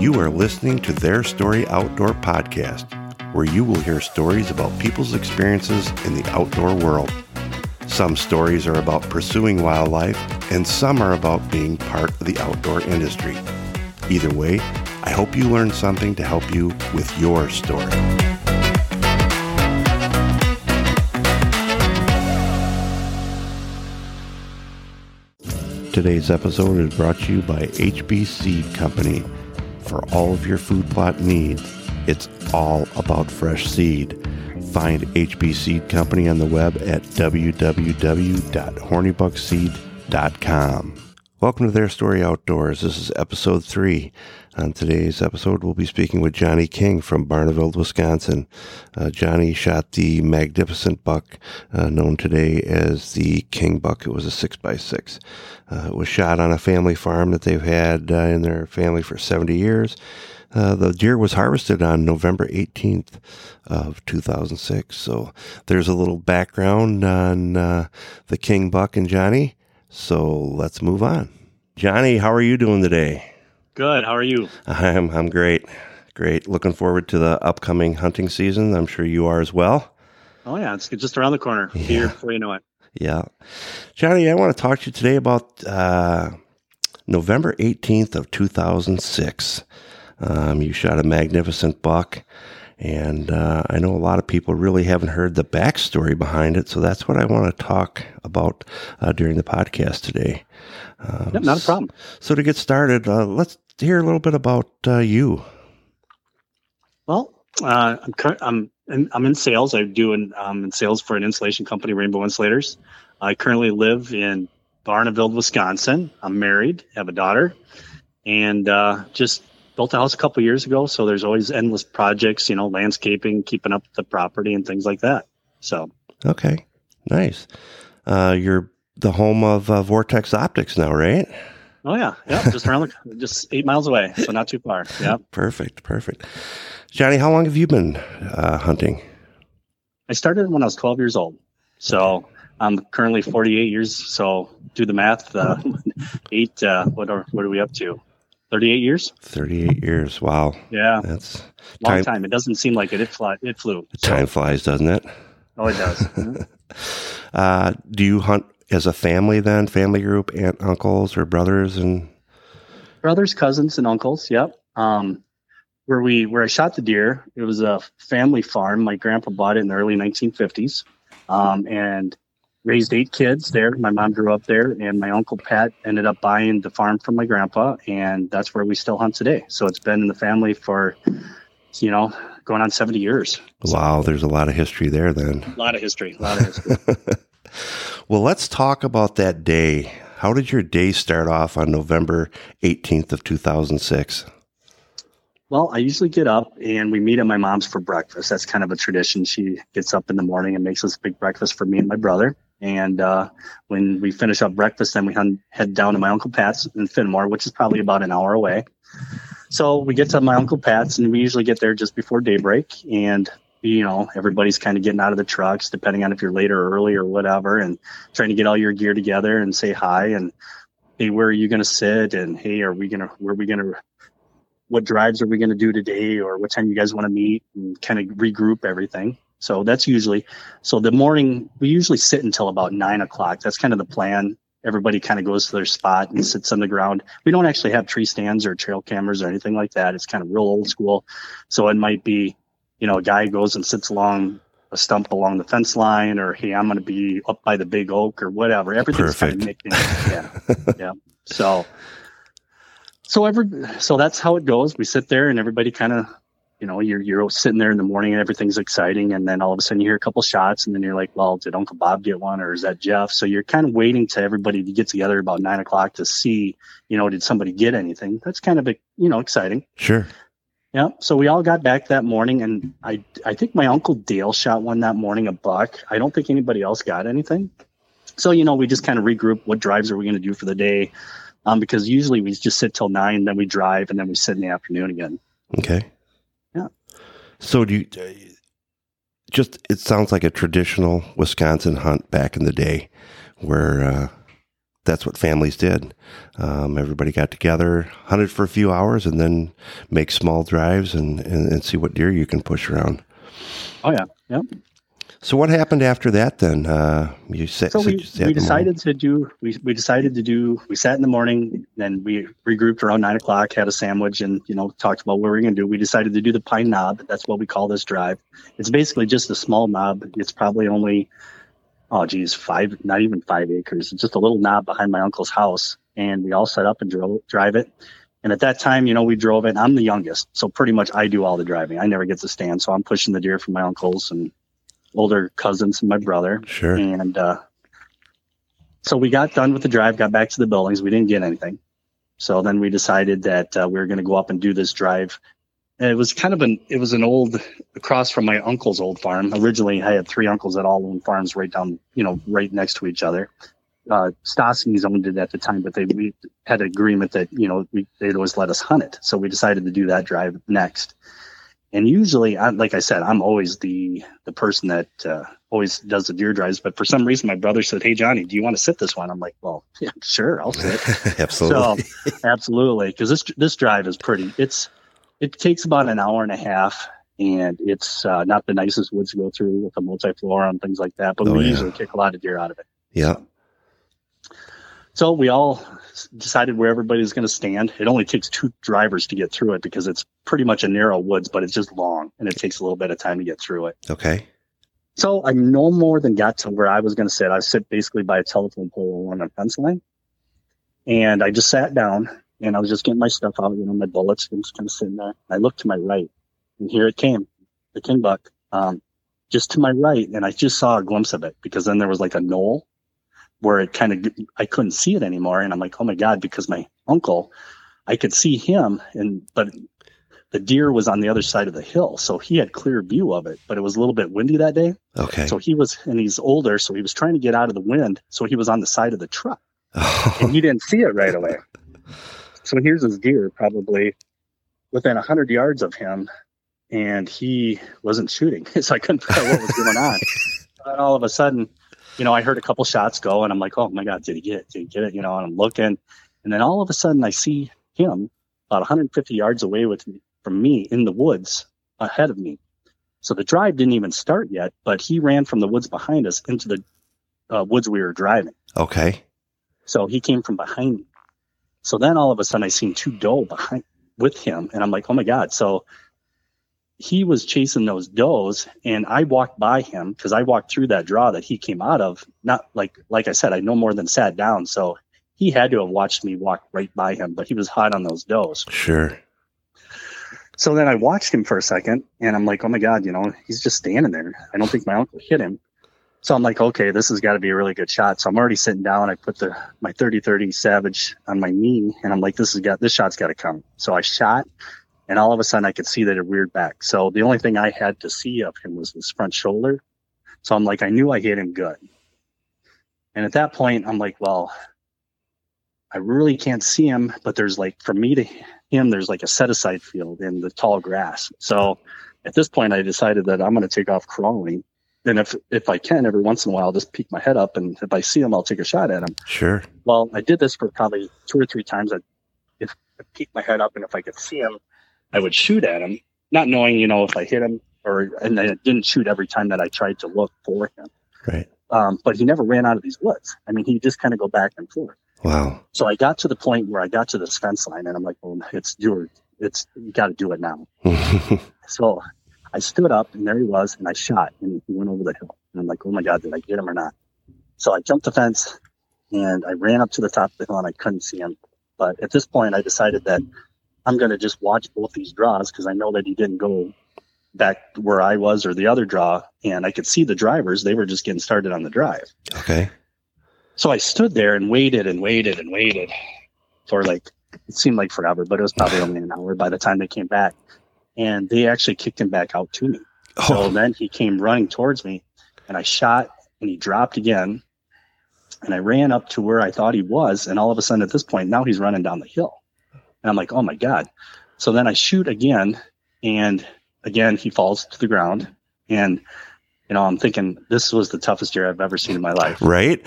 You are listening to Their Story Outdoor Podcast, where you will hear stories about people's experiences in the outdoor world. Some stories are about pursuing wildlife, and some are about being part of the outdoor industry. Either way, I hope you learned something to help you with your story. Today's episode is brought to you by HB Seed Company. For all of your food plot needs, it's all about fresh seed. Find HB Seed Company on the web at www.hornybuckseed.com. Welcome to Their Story Outdoors. This is episode three. On today's episode, we'll be speaking with Johnny King from Barneveld, Wisconsin. Uh, Johnny shot the magnificent buck, uh, known today as the King buck. It was a six by six. Uh, it was shot on a family farm that they've had uh, in their family for 70 years. Uh, the deer was harvested on November 18th of 2006. So there's a little background on uh, the King buck and Johnny. So let's move on. Johnny, how are you doing today? Good. How are you? I'm I'm great. Great. Looking forward to the upcoming hunting season. I'm sure you are as well. Oh yeah, it's just around the corner. Yeah. Here before you know it. Yeah. Johnny, I want to talk to you today about uh, November 18th of 2006. Um, you shot a magnificent buck. And uh, I know a lot of people really haven't heard the backstory behind it, so that's what I want to talk about uh, during the podcast today. Um, not a problem. So to get started, uh, let's hear a little bit about uh, you. Well, uh, I'm I'm in, I'm in sales. I do in, um, in sales for an insulation company, Rainbow Insulators. I currently live in Barneveld, Wisconsin. I'm married, have a daughter, and uh, just built a house a couple years ago, so there's always endless projects, you know, landscaping, keeping up the property, and things like that. So okay, nice. Uh, you're the home of uh, Vortex Optics now, right? Oh yeah, yeah, just around, the, just eight miles away, so not too far. Yeah, perfect, perfect. Johnny, how long have you been uh, hunting? I started when I was 12 years old, so I'm currently 48 years. So do the math. Uh, eight. Uh, what are what are we up to? 38 years? 38 years. Wow. Yeah. That's long time, time. it doesn't seem like it. It, fly, it flew. So. time flies doesn't it? Oh it does. Uh, do you hunt as a family then? Family group aunt uncles or brothers and? Brothers cousins and uncles. Yep. Um, where we where i shot the deer it was a family farm. My grandpa bought it in the early 1950s um, and raised eight kids there. My mom grew up there, and my uncle Pat ended up buying the farm from my grandpa, and that's where we still hunt today. So it's been in the family for, you know, going on 70 years. Wow, there's a lot of history there then. A lot of history, a lot of history. well, let's talk about that day. How did your day start off on November 18th of 2006? Well, I usually get up and we meet at my mom's for breakfast. That's kind of a tradition. She gets up in the morning and makes us a big breakfast for me and my brother. And uh, when we finish up breakfast, then we head down to my Uncle Pat's in Fenimore, which is probably about an hour away. So we get to my Uncle Pat's, and we usually get there just before daybreak. And you know, everybody's kind of getting out of the trucks, depending on if you're late or early or whatever, and trying to get all your gear together and say hi and hey, where are you going to sit? And hey, are we going to where are we going to what drives are we going to do today, or what time you guys want to meet, and kind of regroup everything. So that's usually so the morning we usually sit until about nine o'clock. That's kind of the plan. Everybody kind of goes to their spot and mm-hmm. sits on the ground. We don't actually have tree stands or trail cameras or anything like that. It's kind of real old school. So it might be, you know, a guy goes and sits along a stump along the fence line, or hey, I'm going to be up by the big oak or whatever. Everything's Perfect. kind of. Yeah, yeah. So, so every so that's how it goes. We sit there and everybody kind of you know, you're you're sitting there in the morning and everything's exciting, and then all of a sudden you hear a couple shots, and then you're like, well, did Uncle Bob get one, or is that Jeff? So you're kind of waiting to everybody to get together about nine o'clock to see, you know, did somebody get anything? That's kind of a, you know exciting. Sure. Yeah. So we all got back that morning, and I I think my uncle Dale shot one that morning, a buck. I don't think anybody else got anything. So you know, we just kind of regroup. What drives are we going to do for the day? Um, because usually we just sit till nine, then we drive, and then we sit in the afternoon again. Okay. So do you just it sounds like a traditional Wisconsin hunt back in the day where uh, that's what families did. Um, everybody got together, hunted for a few hours, and then make small drives and, and, and see what deer you can push around. Oh yeah, yep. So what happened after that? Then? Uh, you said so we, we decided to do we, we decided to do we sat in the morning then we regrouped around nine o'clock had a sandwich and you know talked about what we are going to do. We decided to do the pine knob. That's what we call this drive. It's basically just a small knob. It's probably only oh geez five not even five acres. It's just a little knob behind my uncle's house. And we all set up and drove drive it. And at that time, you know, we drove it. I'm the youngest, so pretty much I do all the driving. I never get to stand, so I'm pushing the deer for my uncles and older cousins and my brother. Sure. And uh, so we got done with the drive, got back to the buildings. We didn't get anything. So then we decided that uh, we were going to go up and do this drive. And it was kind of an it was an old across from my uncle's old farm. Originally, I had three uncles that all owned farms right down, you know, right next to each other. Uh, Stassi's owned it at the time, but they we had an agreement that you know we, they'd always let us hunt it. So we decided to do that drive next. And usually, I, like I said, I'm always the the person that uh, always does the deer drives. But for some reason, my brother said, "Hey, Johnny, do you want to sit this one?" I'm like, "Well, yeah, sure, I'll sit." absolutely, so, absolutely, because this this drive is pretty. It's it takes about an hour and a half, and it's uh, not the nicest woods to go through with a multiflora and things like that. But oh, we yeah. usually kick a lot of deer out of it. Yeah. So we all decided where everybody's going to stand. It only takes two drivers to get through it because it's pretty much a narrow woods, but it's just long and it takes a little bit of time to get through it. Okay. So I no more than got to where I was going to sit. I sit basically by a telephone pole on a fence line. And I just sat down and I was just getting my stuff out, you know, my bullets and just kind of sitting there. I looked to my right and here it came, the king buck, um, just to my right. And I just saw a glimpse of it because then there was like a knoll where it kind of I couldn't see it anymore, and I'm like, oh my god, because my uncle, I could see him, and but the deer was on the other side of the hill, so he had clear view of it. But it was a little bit windy that day. Okay. So he was, and he's older, so he was trying to get out of the wind, so he was on the side of the truck, and he didn't see it right away. So here's his deer, probably within a hundred yards of him, and he wasn't shooting, so I couldn't figure out what was going on. and all of a sudden, you know, I heard a couple shots go and I'm like, oh my God, did he get it? Did he get it? You know, and I'm looking. And then all of a sudden I see him about 150 yards away with me, from me in the woods ahead of me. So the drive didn't even start yet, but he ran from the woods behind us into the uh, woods we were driving. Okay. So he came from behind me. So then all of a sudden I seen two doe behind with him and I'm like, oh my God. So he was chasing those does and I walked by him because I walked through that draw that he came out of. Not like, like I said, I no more than sat down. So he had to have watched me walk right by him, but he was hot on those does. Sure. So then I watched him for a second and I'm like, oh my God, you know, he's just standing there. I don't think my uncle hit him. So I'm like, okay, this has got to be a really good shot. So I'm already sitting down. I put the my 30-30 Savage on my knee, and I'm like, this has got this shot's got to come. So I shot, and all of a sudden I could see that it reared back. So the only thing I had to see of him was his front shoulder. So I'm like, I knew I hit him good. And at that point, I'm like, well, I really can't see him, but there's like, for me to him, there's like a set aside field in the tall grass. So at this point, I decided that I'm going to take off crawling. And if, if I can, every once in a while, just peek my head up. And if I see him, I'll take a shot at him. Sure. Well, I did this for probably two or three times. I, if I peek my head up and if I could see him, I would shoot at him, not knowing, you know, if I hit him or, and I didn't shoot every time that I tried to look for him. Right. Um, but he never ran out of these woods. I mean, he just kind of go back and forth. Wow. So I got to the point where I got to this fence line and I'm like, well, it's your, it's, you got to do it now. so I stood up and there he was and I shot and he went over the hill. And I'm like, oh my God, did I get him or not? So I jumped the fence and I ran up to the top of the hill and I couldn't see him. But at this point, I decided that I'm going to just watch both these draws because I know that he didn't go back where I was or the other draw, and I could see the drivers. They were just getting started on the drive. Okay. So I stood there and waited and waited and waited for like it seemed like forever, but it was probably only an hour by the time they came back. And they actually kicked him back out to me. Oh. So then he came running towards me and I shot and he dropped again. And I ran up to where I thought he was. And all of a sudden at this point, now he's running down the hill. And I'm like, oh my God. So then I shoot again, and again, he falls to the ground. And, you know, I'm thinking, this was the toughest deer I've ever seen in my life. Right?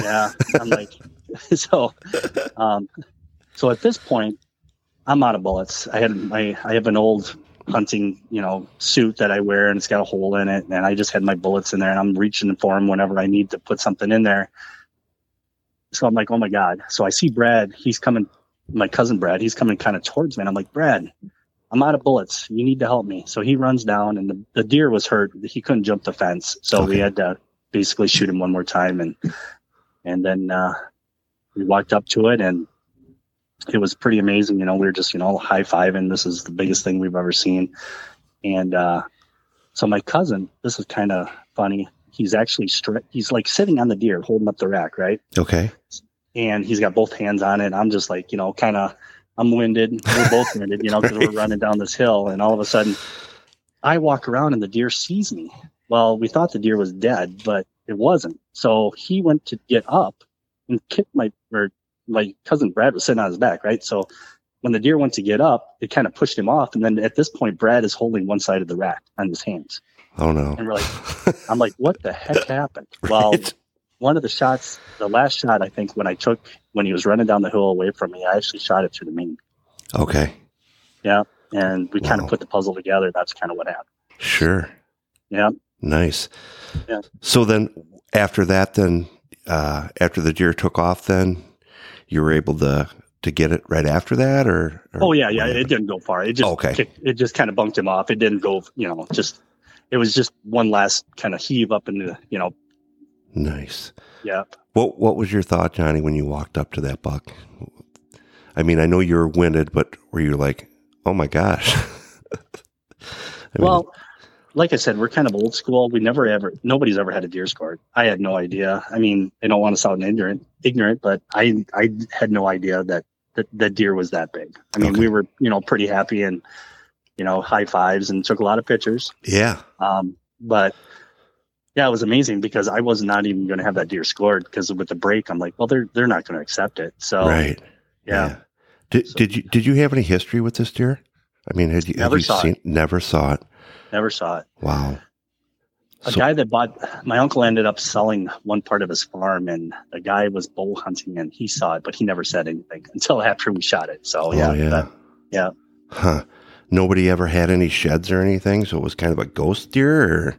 yeah. I'm like, so, um, so at this point, I'm out of bullets. I had my I have an old hunting, you know, suit that I wear and it's got a hole in it. And I just had my bullets in there and I'm reaching for them whenever I need to put something in there. So I'm like, oh my God. So I see Brad, he's coming, my cousin Brad, he's coming kind of towards me. And I'm like, Brad, I'm out of bullets. You need to help me. So he runs down and the, the deer was hurt. He couldn't jump the fence. So okay. we had to basically shoot him one more time. And, and then, uh, we walked up to it and it was pretty amazing. You know, we were just, you know, high fiving. This is the biggest thing we've ever seen. And uh, so my cousin, this is kind of funny. He's actually stri- he's like sitting on the deer, holding up the rack, right? Okay. And he's got both hands on it. I'm just like, you know, kind of, I'm winded. We're both winded, you know, because right. we're running down this hill. And all of a sudden, I walk around and the deer sees me. Well, we thought the deer was dead, but it wasn't. So he went to get up and kicked my or my cousin Brad was sitting on his back, right? So when the deer went to get up, it kind of pushed him off. And then at this point, Brad is holding one side of the rack on his hands. Oh no. And we're like, I'm like, what the heck happened? right. Well, one of the shots, the last shot, I think when I took, when he was running down the hill away from me, I actually shot it through the mane. Okay. Yeah. And we wow. kind of put the puzzle together. That's kind of what happened. Sure. Yeah. Nice. Yeah. So then after that, then, uh, after the deer took off, then you were able to to get it right after that, or? or oh yeah, yeah, it didn't go far. It just okay. Kicked, it just kind of bunked him off. It didn't go, you know, just it was just one last kind of heave up into, you know. Nice. Yeah. What What was your thought, Johnny, when you walked up to that buck? I mean, I know you were winded, but were you like, "Oh my gosh"? well, mean, like I said, we're kind of old school. We never ever, nobody's ever had a deer scored. I had no idea. I mean, I don't want to sound ignorant, ignorant, but I, I had no idea that that, that deer was that big. I mean, okay. we were, you know, pretty happy and, you know, high fives and took a lot of pictures. Yeah. Um, but yeah, it was amazing because I was not even going to have that deer scored because with the break, I'm like, well, they're, they're not going to accept it. So, right. Yeah. yeah. Did, so, did you, did you have any history with this deer? I mean, had you, never you saw seen, it. never saw it? Never saw it. Wow. A so, guy that bought my uncle ended up selling one part of his farm, and the guy was bow hunting, and he saw it, but he never said anything until after we shot it. So yeah, oh, yeah, that, yeah. Huh. Nobody ever had any sheds or anything, so it was kind of a ghost deer. Or?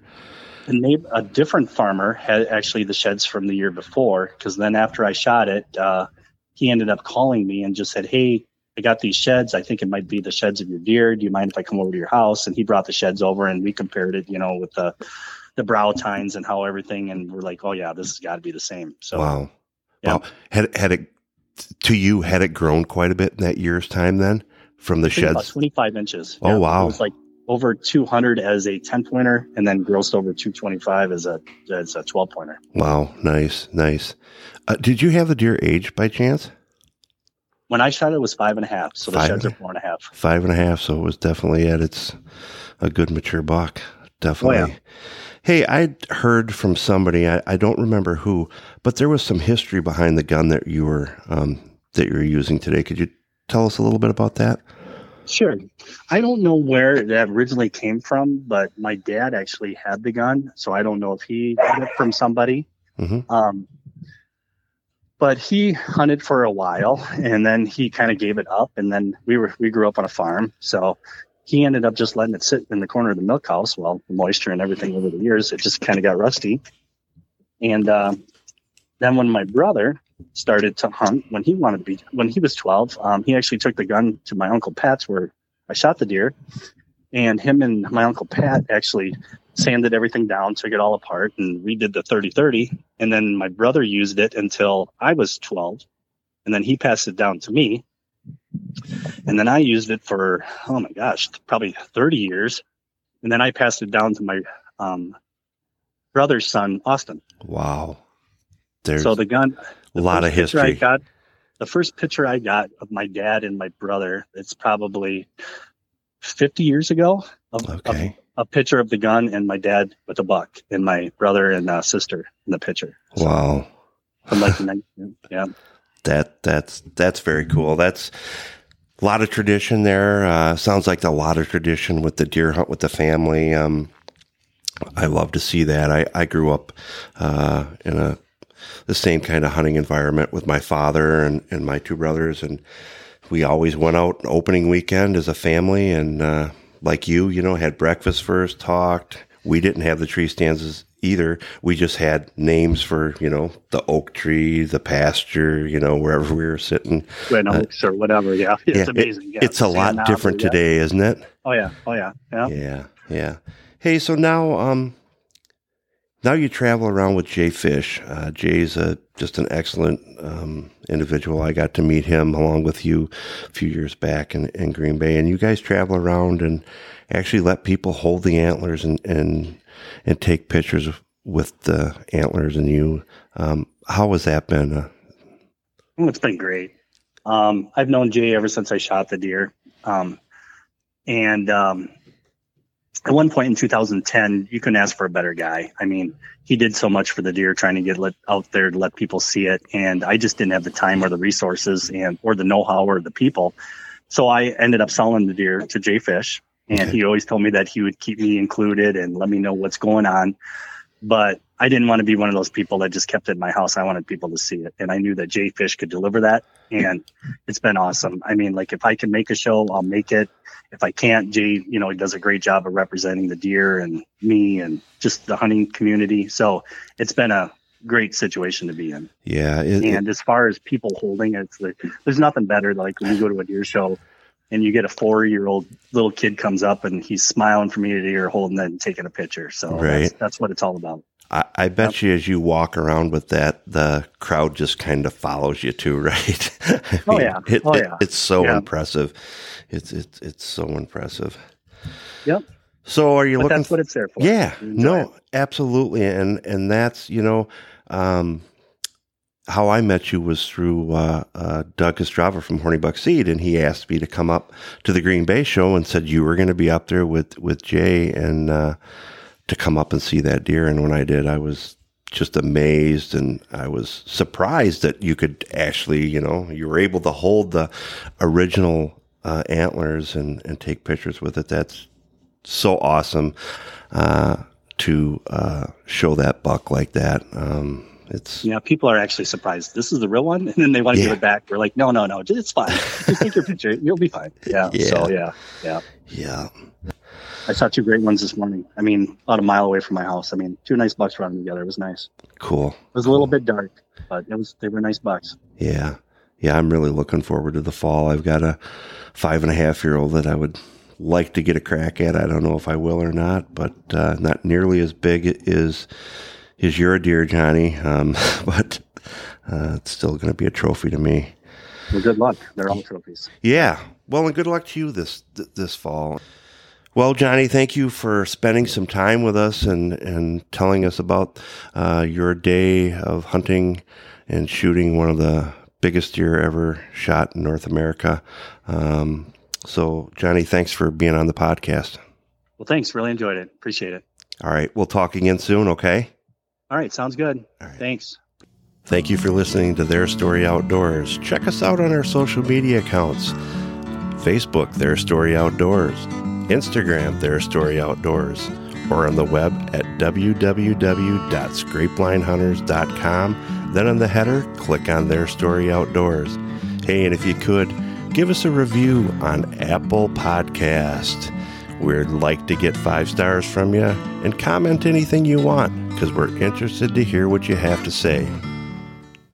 A, neighbor, a different farmer had actually the sheds from the year before, because then after I shot it, uh, he ended up calling me and just said, "Hey, I got these sheds. I think it might be the sheds of your deer. Do you mind if I come over to your house? And he brought the sheds over and we compared it, you know, with the the brow tines and how everything and we're like, oh yeah, this has got to be the same. So wow, yeah. wow. Had had it to you had it grown quite a bit in that year's time then from the sheds? Twenty five inches. Oh yeah, wow, it was like over two hundred as a ten pointer and then grossed over two twenty five as a as a twelve pointer. Wow, nice, nice. Uh, did you have the deer age by chance? When I shot it, was five and a half. So the five sheds are four and a half. Five and a half. So it was definitely at its a good mature buck. Definitely. Oh, yeah. Hey, I heard from somebody. I, I, don't remember who, but there was some history behind the gun that you were um, that you were using today. Could you tell us a little bit about that? Sure. I don't know where that originally came from, but my dad actually had the gun, so I don't know if he got it from somebody. Mm-hmm. Um, but he hunted for a while and then he kind of gave it up and then we were we grew up on a farm so he ended up just letting it sit in the corner of the milk house well the moisture and everything over the years it just kind of got rusty and uh, then when my brother started to hunt when he wanted to be when he was 12 um, he actually took the gun to my uncle pat's where i shot the deer and him and my uncle pat actually sanded everything down, took it all apart, and redid the 30 30. And then my brother used it until I was 12. And then he passed it down to me. And then I used it for, oh my gosh, probably 30 years. And then I passed it down to my um, brother's son, Austin. Wow. There's so the gun, a lot of history. I got, the first picture I got of my dad and my brother, it's probably 50 years ago of, okay. of a picture of the gun and my dad with a buck and my brother and uh, sister in the picture. So, wow. From like yeah. That that's that's very cool. That's a lot of tradition there. Uh, sounds like a lot of tradition with the deer hunt with the family. Um, I love to see that. I, I grew up uh, in a the same kind of hunting environment with my father and, and my two brothers. And we always went out opening weekend as a family. And uh, like you, you know, had breakfast first, talked. We didn't have the tree stands either. We just had names for, you know, the oak tree, the pasture, you know, wherever we were sitting. Glen uh, or whatever. Yeah. It's yeah, amazing. It, yeah. It's a lot different today, isn't it? Oh, yeah. Oh, yeah. Yeah. Yeah. Yeah. Hey, so now, um, now you travel around with Jay Fish. Uh, Jay's a, just an excellent um, individual. I got to meet him along with you a few years back in, in Green Bay, and you guys travel around and actually let people hold the antlers and and, and take pictures with the antlers and you. Um, how has that been? Uh, it's been great. Um, I've known Jay ever since I shot the deer, um, and um, at one point in 2010, you couldn't ask for a better guy. I mean, he did so much for the deer, trying to get let, out there to let people see it, and I just didn't have the time or the resources and or the know-how or the people. So I ended up selling the deer to Jay Fish, and he always told me that he would keep me included and let me know what's going on. But I didn't want to be one of those people that just kept it in my house. I wanted people to see it, and I knew that Jay Fish could deliver that, and it's been awesome. I mean, like if I can make a show, I'll make it if I can't, Jay, you know, he does a great job of representing the deer and me and just the hunting community. So it's been a great situation to be in. Yeah. It, and it, as far as people holding it, it's like, there's nothing better. Like when you go to a deer show and you get a four year old little kid comes up and he's smiling from ear to ear, holding it and taking a picture. So right. that's, that's what it's all about. I, I bet yep. you as you walk around with that, the crowd just kind of follows you too, right? I mean, oh yeah, it, oh yeah. it's so yeah. impressive. It's it's it's so impressive. Yep. So are you but looking? That's what it's there for. Yeah. No, it. absolutely, and and that's you know. Um, how I met you was through uh, uh, Doug Estrava from Horny Buck Seed, and he asked me to come up to the Green Bay show and said you were going to be up there with with Jay and uh, to come up and see that deer. And when I did, I was just amazed and I was surprised that you could actually, you know, you were able to hold the original uh, antlers and, and take pictures with it. That's so awesome uh, to uh, show that buck like that. Um, it's yeah, people are actually surprised. This is the real one, and then they want to yeah. give it back. We're like, no, no, no, it's fine. Just take your picture. You'll be fine. Yeah. yeah. So yeah, yeah, yeah. I saw two great ones this morning. I mean, about a mile away from my house. I mean, two nice bucks running together. It was nice. Cool. It was a little bit dark, but it was they were nice bucks. Yeah, yeah. I'm really looking forward to the fall. I've got a five and a half year old that I would like to get a crack at. I don't know if I will or not, but uh, not nearly as big as is your deer, Johnny. Um, but uh, it's still going to be a trophy to me. Well, good luck. They're all trophies. Yeah. Well, and good luck to you this this fall. Well, Johnny, thank you for spending some time with us and, and telling us about uh, your day of hunting and shooting one of the biggest deer ever shot in North America. Um, so, Johnny, thanks for being on the podcast. Well, thanks. Really enjoyed it. Appreciate it. All right. We'll talk again soon, okay? All right. Sounds good. Thanks. Thank you for listening to Their Story Outdoors. Check us out on our social media accounts Facebook, Their Story Outdoors, Instagram, Their Story Outdoors, or on the web at www.scrapelinehunters.com. Then on the header, click on Their Story Outdoors. Hey, and if you could, give us a review on Apple Podcast. We'd like to get five stars from you and comment anything you want because we're interested to hear what you have to say.